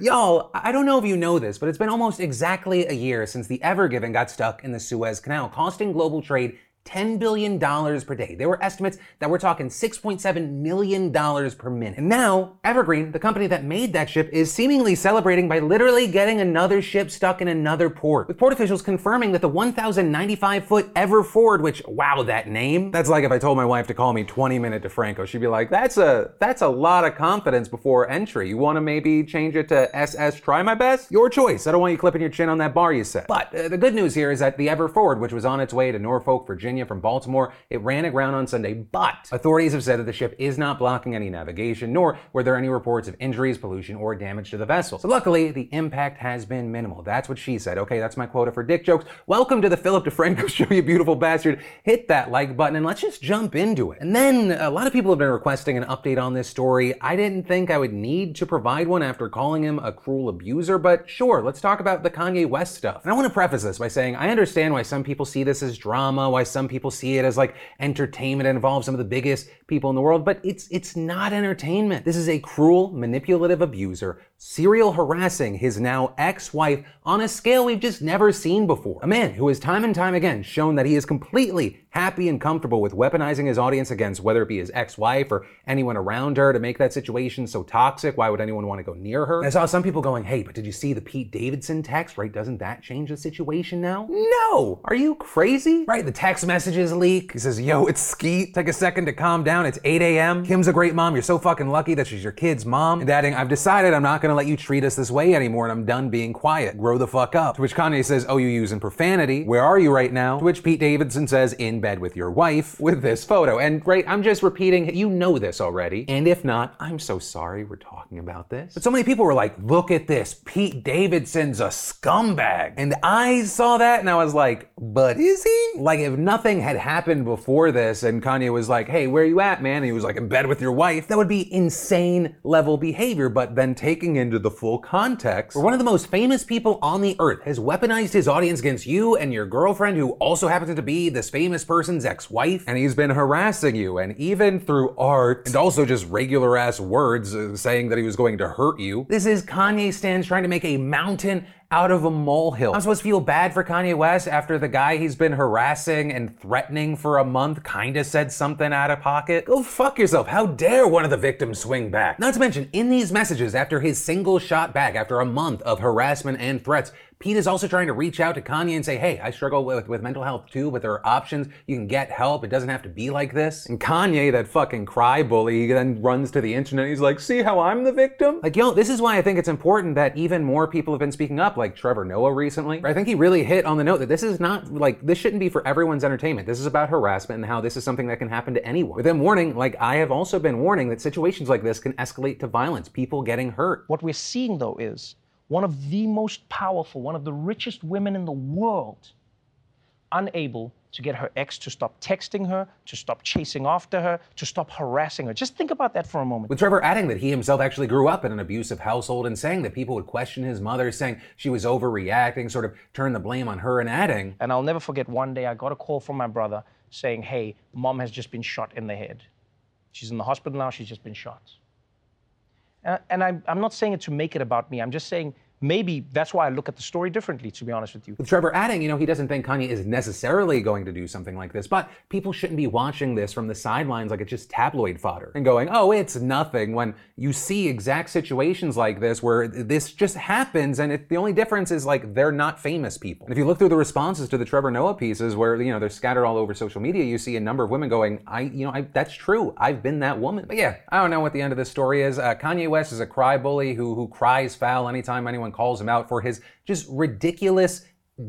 Y'all, I don't know if you know this, but it's been almost exactly a year since the Ever Given got stuck in the Suez Canal, costing global trade $10 billion per day. There were estimates that we're talking $6.7 million per minute. And now, Evergreen, the company that made that ship, is seemingly celebrating by literally getting another ship stuck in another port. With port officials confirming that the 1,095 foot Ever Forward, which, wow, that name. That's like if I told my wife to call me 20 minute DeFranco. She'd be like, that's a, that's a lot of confidence before entry. You want to maybe change it to SS Try My Best? Your choice. I don't want you clipping your chin on that bar you said. But uh, the good news here is that the Ever Forward, which was on its way to Norfolk, Virginia, from Baltimore. It ran aground on Sunday, but authorities have said that the ship is not blocking any navigation, nor were there any reports of injuries, pollution, or damage to the vessel. So luckily, the impact has been minimal. That's what she said. Okay, that's my quota for dick jokes. Welcome to the Philip DeFranco Show, you beautiful bastard. Hit that like button and let's just jump into it. And then a lot of people have been requesting an update on this story. I didn't think I would need to provide one after calling him a cruel abuser, but sure, let's talk about the Kanye West stuff. And I want to preface this by saying I understand why some people see this as drama, why some people see it as like entertainment. It involves some of the biggest people in the world, but it's it's not entertainment. This is a cruel, manipulative abuser serial harassing his now ex-wife on a scale we've just never seen before. A man who has time and time again shown that he is completely happy and comfortable with weaponizing his audience against whether it be his ex-wife or anyone around her to make that situation so toxic. Why would anyone want to go near her? And I saw some people going, hey, but did you see the Pete Davidson text, right? Doesn't that change the situation now? No! Are you crazy? Right, the text messages leak. He says, yo, it's Skete. Take a second to calm down. It's 8 a.m. Kim's a great mom. You're so fucking lucky that she's your kid's mom. And adding, I've decided I'm not gonna let you treat us this way anymore and I'm done being quiet. Grow the fuck up. To which Kanye says, oh, you using profanity. Where are you right now? To which Pete Davidson says, in bed with your wife with this photo. And great, I'm just repeating, you know this already. And if not, I'm so sorry we're talking about this. But so many people were like, look at this. Pete Davidson's a scumbag. And I saw that and I was like, but is he? Like if nothing had happened before this and Kanye was like, hey, where are you at, man? And he was like, in bed with your wife, that would be insane level behavior. But then taking into the full context, where one of the most famous people on the earth has weaponized his audience against you and your girlfriend, who also happens to be this famous person's ex-wife, and he's been harassing you, and even through art, and also just regular ass words uh, saying that he was going to hurt you. This is Kanye Stans trying to make a mountain out of a molehill. I'm supposed to feel bad for Kanye West after the guy he's been harassing and threatening for a month kinda said something out of pocket? Go fuck yourself. How dare one of the victims swing back? Not to mention, in these messages after his single shot back after a month of harassment and threats, Pete is also trying to reach out to Kanye and say, hey, I struggle with, with mental health too, but there are options. You can get help. It doesn't have to be like this. And Kanye, that fucking cry bully, he then runs to the internet. He's like, see how I'm the victim? Like, yo, this is why I think it's important that even more people have been speaking up, like Trevor Noah recently. I think he really hit on the note that this is not like, this shouldn't be for everyone's entertainment. This is about harassment and how this is something that can happen to anyone. With them warning, like, I have also been warning that situations like this can escalate to violence, people getting hurt. What we're seeing, though, is one of the most powerful, one of the richest women in the world, unable to get her ex to stop texting her, to stop chasing after her, to stop harassing her. Just think about that for a moment. With Trevor adding that he himself actually grew up in an abusive household and saying that people would question his mother, saying she was overreacting, sort of turn the blame on her, and adding. And I'll never forget one day I got a call from my brother saying, Hey, mom has just been shot in the head. She's in the hospital now, she's just been shot. And, I'm, I'm not saying it to make it about me. I'm just saying maybe that's why I look at the story differently, to be honest with you. With Trevor adding, you know, he doesn't think Kanye is necessarily going to do something like this, but people shouldn't be watching this from the sidelines like it's just tabloid fodder and going, oh, it's nothing, when you see exact situations like this where this just happens and it, the only difference is like they're not famous people. And if you look through the responses to the Trevor Noah pieces where, you know, they're scattered all over social media, you see a number of women going, I, you know, I, that's true. I've been that woman. But yeah, I don't know what the end of this story is. Uh, Kanye West is a cry bully who, who cries foul anytime anyone calls him out for his just ridiculous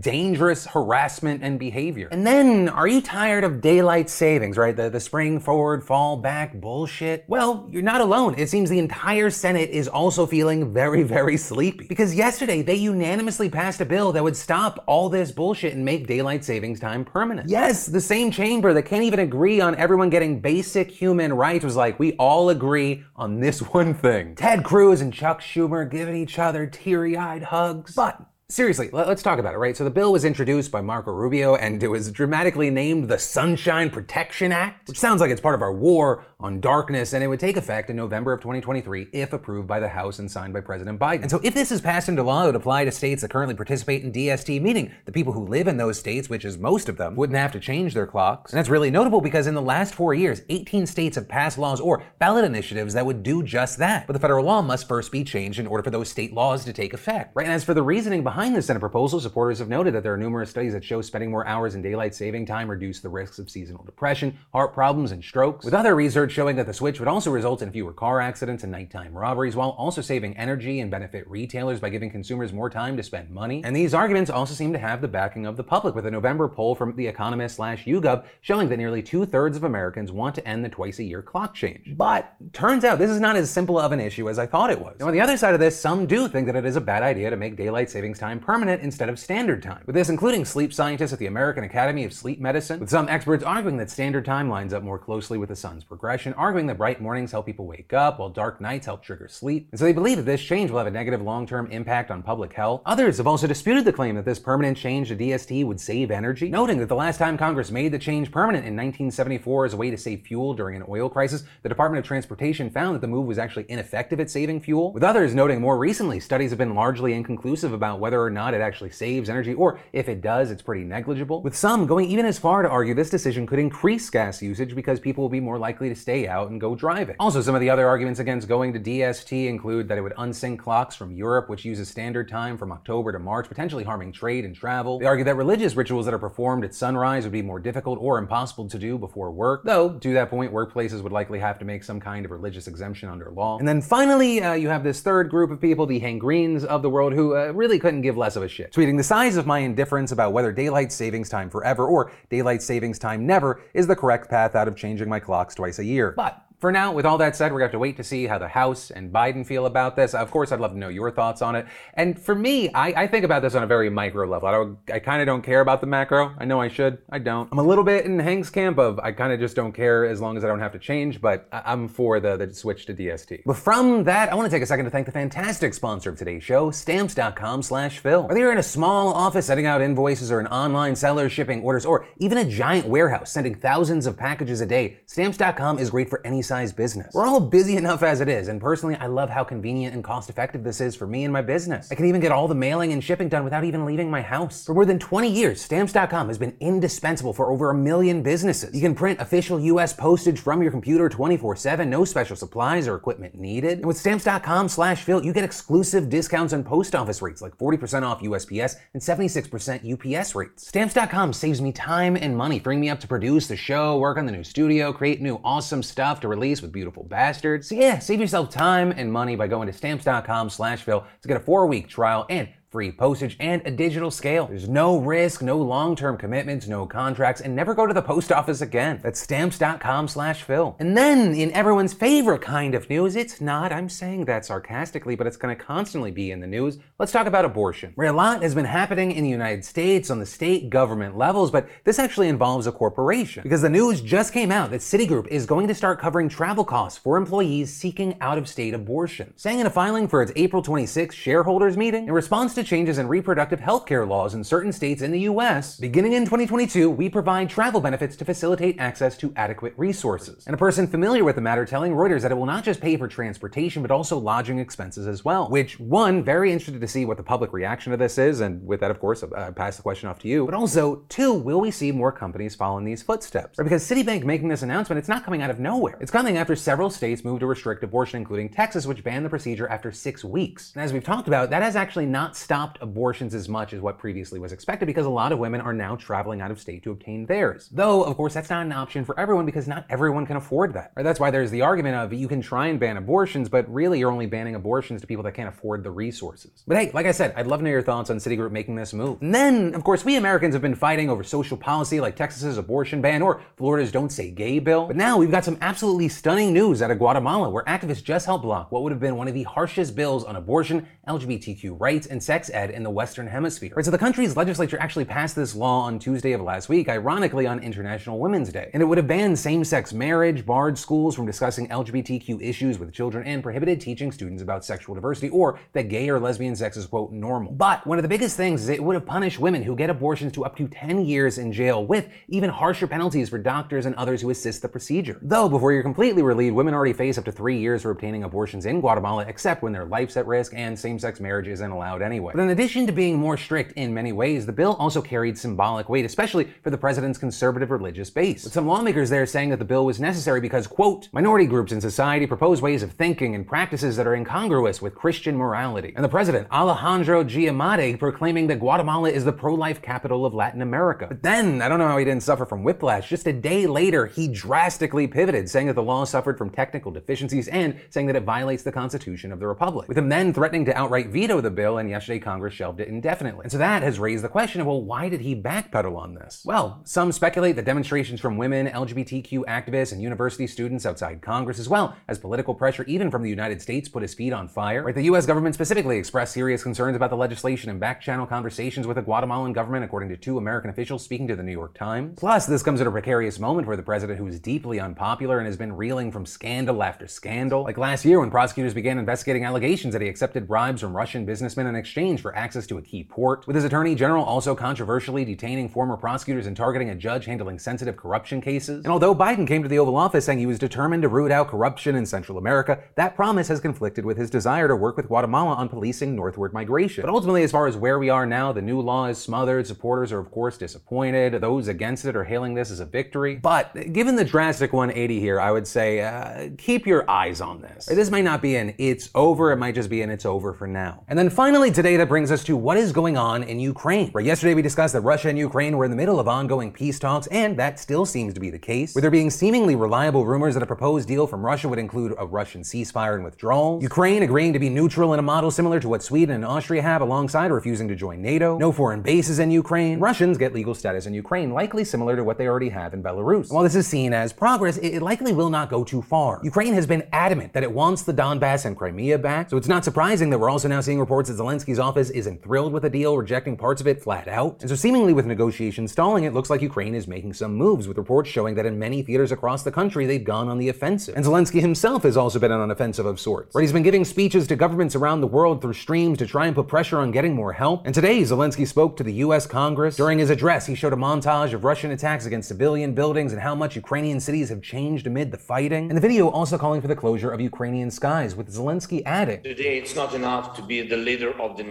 dangerous harassment and behavior. And then, are you tired of daylight savings, right? The, the spring forward, fall back bullshit? Well, you're not alone. It seems the entire Senate is also feeling very, very sleepy. Because yesterday, they unanimously passed a bill that would stop all this bullshit and make daylight savings time permanent. Yes, the same chamber that can't even agree on everyone getting basic human rights was like, we all agree on this one thing. Ted Cruz and Chuck Schumer giving each other teary eyed hugs. But Seriously, let- let's talk about it, right? So the bill was introduced by Marco Rubio and it was dramatically named the Sunshine Protection Act, which sounds like it's part of our war on darkness and it would take effect in November of 2023 if approved by the House and signed by President Biden. And so if this is passed into law, it would apply to states that currently participate in DST, meaning the people who live in those states, which is most of them, wouldn't have to change their clocks. And that's really notable because in the last four years, 18 states have passed laws or ballot initiatives that would do just that. But the federal law must first be changed in order for those state laws to take effect. Right? And as for the reasoning behind the Senate proposal, supporters have noted that there are numerous studies that show spending more hours in daylight saving time reduce the risks of seasonal depression, heart problems, and strokes. With other research showing that the switch would also result in fewer car accidents and nighttime robberies, while also saving energy and benefit retailers by giving consumers more time to spend money. And these arguments also seem to have the backing of the public, with a November poll from The Economist slash YouGov showing that nearly two thirds of Americans want to end the twice a year clock change. But turns out this is not as simple of an issue as I thought it was. Now, on the other side of this, some do think that it is a bad idea to make daylight savings time permanent instead of standard time. With this, including sleep scientists at the American Academy of Sleep Medicine, with some experts arguing that standard time lines up more closely with the sun's progression, arguing that bright mornings help people wake up while dark nights help trigger sleep. And so they believe that this change will have a negative long term impact on public health. Others have also disputed the claim that this permanent change to DST would save energy, noting that the last time Congress made the change permanent in 1974 as a way to save fuel during an oil crisis, the Department of Transportation found that the move was actually ineffective at saving fuel. With others noting more recently, studies have been largely inconclusive about whether or not it actually saves energy, or if it does, it's pretty negligible. With some going even as far to argue this decision could increase gas usage because people will be more likely to stay out and go driving. Also, some of the other arguments against going to DST include that it would unsync clocks from Europe, which uses standard time from October to March, potentially harming trade and travel. They argue that religious rituals that are performed at sunrise would be more difficult or impossible to do before work, though, to that point, workplaces would likely have to make some kind of religious exemption under law. And then finally, uh, you have this third group of people, the Hank Greens of the world, who uh, really couldn't give less of a shit. Tweeting the size of my indifference about whether daylight savings time forever or daylight savings time never is the correct path out of changing my clocks twice a year. But for now, with all that said, we're going to have to wait to see how the House and Biden feel about this. Of course, I'd love to know your thoughts on it. And for me, I, I think about this on a very micro level. I, I kind of don't care about the macro. I know I should. I don't. I'm a little bit in Hank's camp of I kind of just don't care as long as I don't have to change, but I, am for the, the switch to DST. But from that, I want to take a second to thank the fantastic sponsor of today's show, Stamps.com slash Phil. Whether you're in a small office setting out invoices or an online seller shipping orders or even a giant warehouse sending thousands of packages a day, Stamps.com is great for any size business. We're all busy enough as it is, and personally, I love how convenient and cost effective this is for me and my business. I can even get all the mailing and shipping done without even leaving my house. For more than 20 years, Stamps.com has been indispensable for over a million businesses. You can print official US postage from your computer 24 7, no special supplies or equipment needed. And with Stamps.com slash Phil, you get exclusive discounts on post office rates like 40% off USPS and 76% UPS rates. Stamps.com saves me time and money, freeing me up to produce the show, work on the new studio, create new awesome stuff to release with beautiful bastards. So yeah, save yourself time and money by going to stamps.com slash to get a four-week trial and free postage, and a digital scale. There's no risk, no long-term commitments, no contracts, and never go to the post office again. That's stamps.com slash Phil. And then, in everyone's favorite kind of news, it's not, I'm saying that sarcastically, but it's gonna constantly be in the news. Let's talk about abortion. Where a lot has been happening in the United States on the state government levels, but this actually involves a corporation. Because the news just came out that Citigroup is going to start covering travel costs for employees seeking out-of-state abortion. Saying in a filing for its April 26 shareholders meeting, in response to changes in reproductive health care laws in certain states in the US, beginning in 2022, we provide travel benefits to facilitate access to adequate resources. And a person familiar with the matter telling Reuters that it will not just pay for transportation, but also lodging expenses as well. Which, one, very interested to see what the public reaction to this is, and with that, of course, I pass the question off to you. But also, two, will we see more companies follow in these footsteps? Because Citibank making this announcement, it's not coming out of nowhere. It's coming after several states moved to restrict abortion, including Texas, which banned the procedure after six weeks. And as we've talked about, that has actually not stopped abortions as much as what previously was expected because a lot of women are now traveling out of state to obtain theirs. Though, of course, that's not an option for everyone because not everyone can afford that. Right? That's why there's the argument of you can try and ban abortions, but really you're only banning abortions to people that can't afford the resources. But hey, like I said, I'd love to know your thoughts on Citigroup making this move. And then, of course, we Americans have been fighting over social policy like Texas's abortion ban or Florida's Don't Say Gay bill. But now we've got some absolutely stunning news out of Guatemala where activists just helped block what would have been one of the harshest bills on abortion, LGBTQ rights, and sex sex ed in the Western Hemisphere. Right, so the country's legislature actually passed this law on Tuesday of last week, ironically on International Women's Day. And it would have banned same sex marriage, barred schools from discussing LGBTQ issues with children, and prohibited teaching students about sexual diversity or that gay or lesbian sex is, quote, normal. But one of the biggest things is it would have punished women who get abortions to up to 10 years in jail with even harsher penalties for doctors and others who assist the procedure. Though, before you're completely relieved, women already face up to three years for obtaining abortions in Guatemala, except when their life's at risk and same sex marriage isn't allowed anyway. But in addition to being more strict in many ways, the bill also carried symbolic weight, especially for the president's conservative religious base. With some lawmakers there saying that the bill was necessary because, quote, minority groups in society propose ways of thinking and practices that are incongruous with Christian morality. And the president, Alejandro Giammattei, proclaiming that Guatemala is the pro life capital of Latin America. But then, I don't know how he didn't suffer from whiplash. Just a day later, he drastically pivoted, saying that the law suffered from technical deficiencies and saying that it violates the Constitution of the Republic. With him then threatening to outright veto the bill, and yesterday Congress shelved it indefinitely. And so that has raised the question of, well, why did he backpedal on this? Well, some speculate that demonstrations from women, LGBTQ activists, and university students outside Congress, as well as political pressure even from the United States, put his feet on fire. Right, the U.S. government specifically expressed serious concerns about the legislation and back-channel conversations with the Guatemalan government, according to two American officials speaking to the New York Times. Plus, this comes at a precarious moment for the president, who is deeply unpopular and has been reeling from scandal after scandal. Like last year, when prosecutors began investigating allegations that he accepted bribes from Russian businessmen in exchange for access to a key port, with his attorney general also controversially detaining former prosecutors and targeting a judge handling sensitive corruption cases. And although Biden came to the Oval Office saying he was determined to root out corruption in Central America, that promise has conflicted with his desire to work with Guatemala on policing northward migration. But ultimately, as far as where we are now, the new law is smothered. Supporters are, of course, disappointed. Those against it are hailing this as a victory. But given the drastic 180 here, I would say uh, keep your eyes on this. This might not be an it's over, it might just be an it's over for now. And then finally, today, that brings us to what is going on in Ukraine. Where yesterday we discussed that Russia and Ukraine were in the middle of ongoing peace talks, and that still seems to be the case. With there being seemingly reliable rumors that a proposed deal from Russia would include a Russian ceasefire and withdrawal, Ukraine agreeing to be neutral in a model similar to what Sweden and Austria have alongside refusing to join NATO, no foreign bases in Ukraine, Russians get legal status in Ukraine, likely similar to what they already have in Belarus. And while this is seen as progress, it likely will not go too far. Ukraine has been adamant that it wants the Donbass and Crimea back, so it's not surprising that we're also now seeing reports that Zelensky's office isn't thrilled with the deal, rejecting parts of it flat out. And so seemingly with negotiations stalling, it looks like Ukraine is making some moves, with reports showing that in many theaters across the country they've gone on the offensive. And Zelensky himself has also been on an offensive of sorts, where he's been giving speeches to governments around the world through streams to try and put pressure on getting more help. And today, Zelensky spoke to the US Congress. During his address, he showed a montage of Russian attacks against civilian buildings and how much Ukrainian cities have changed amid the fighting. And the video also calling for the closure of Ukrainian skies, with Zelensky adding Today, it's not enough to be the leader of the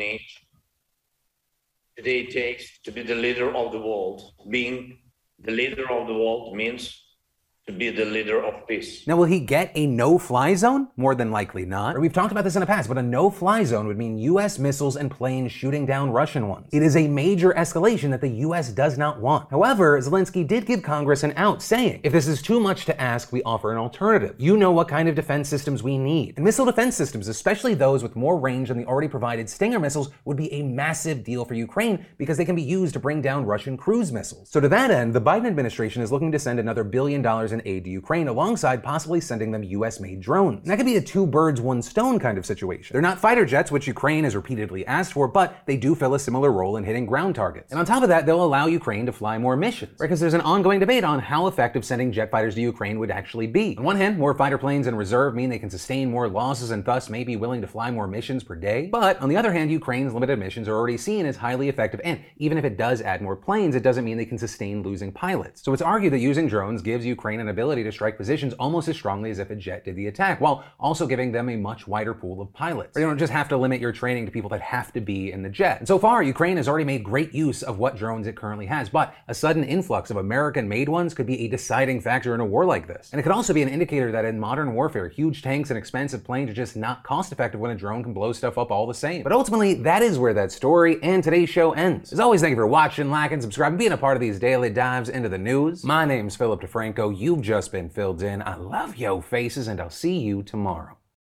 Today, it takes to be the leader of the world. Being the leader of the world means to be the leader of peace. Now, will he get a no fly zone? More than likely not. We've talked about this in the past, but a no fly zone would mean US missiles and planes shooting down Russian ones. It is a major escalation that the US does not want. However, Zelensky did give Congress an out, saying, if this is too much to ask, we offer an alternative. You know what kind of defense systems we need. And missile defense systems, especially those with more range than the already provided Stinger missiles, would be a massive deal for Ukraine because they can be used to bring down Russian cruise missiles. So to that end, the Biden administration is looking to send another billion dollars in aid to Ukraine alongside possibly sending them US made drones. And that could be a two birds, one stone kind of situation. They're not fighter jets, which Ukraine has repeatedly asked for, but they do fill a similar role in hitting ground targets. And on top of that, they'll allow Ukraine to fly more missions, right? Because there's an ongoing debate on how effective sending jet fighters to Ukraine would actually be. On one hand, more fighter planes in reserve mean they can sustain more losses and thus may be willing to fly more missions per day. But on the other hand, Ukraine's limited missions are already seen as highly effective, and even if it does add more planes, it doesn't mean they can sustain losing pilots. So it's argued that using drones gives Ukraine an ability to strike positions almost as strongly as if a jet did the attack, while also giving them a much wider pool of pilots. You don't just have to limit your training to people that have to be in the jet. And so far, Ukraine has already made great use of what drones it currently has, but a sudden influx of American made ones could be a deciding factor in a war like this. And it could also be an indicator that in modern warfare, huge tanks and expensive planes are just not cost effective when a drone can blow stuff up all the same. But ultimately, that is where that story and today's show ends. As always, thank you for watching, liking, subscribing, being a part of these daily dives into the news. My name's Philip DeFranco. You've just been filled in. I love yo faces, and I'll see you tomorrow.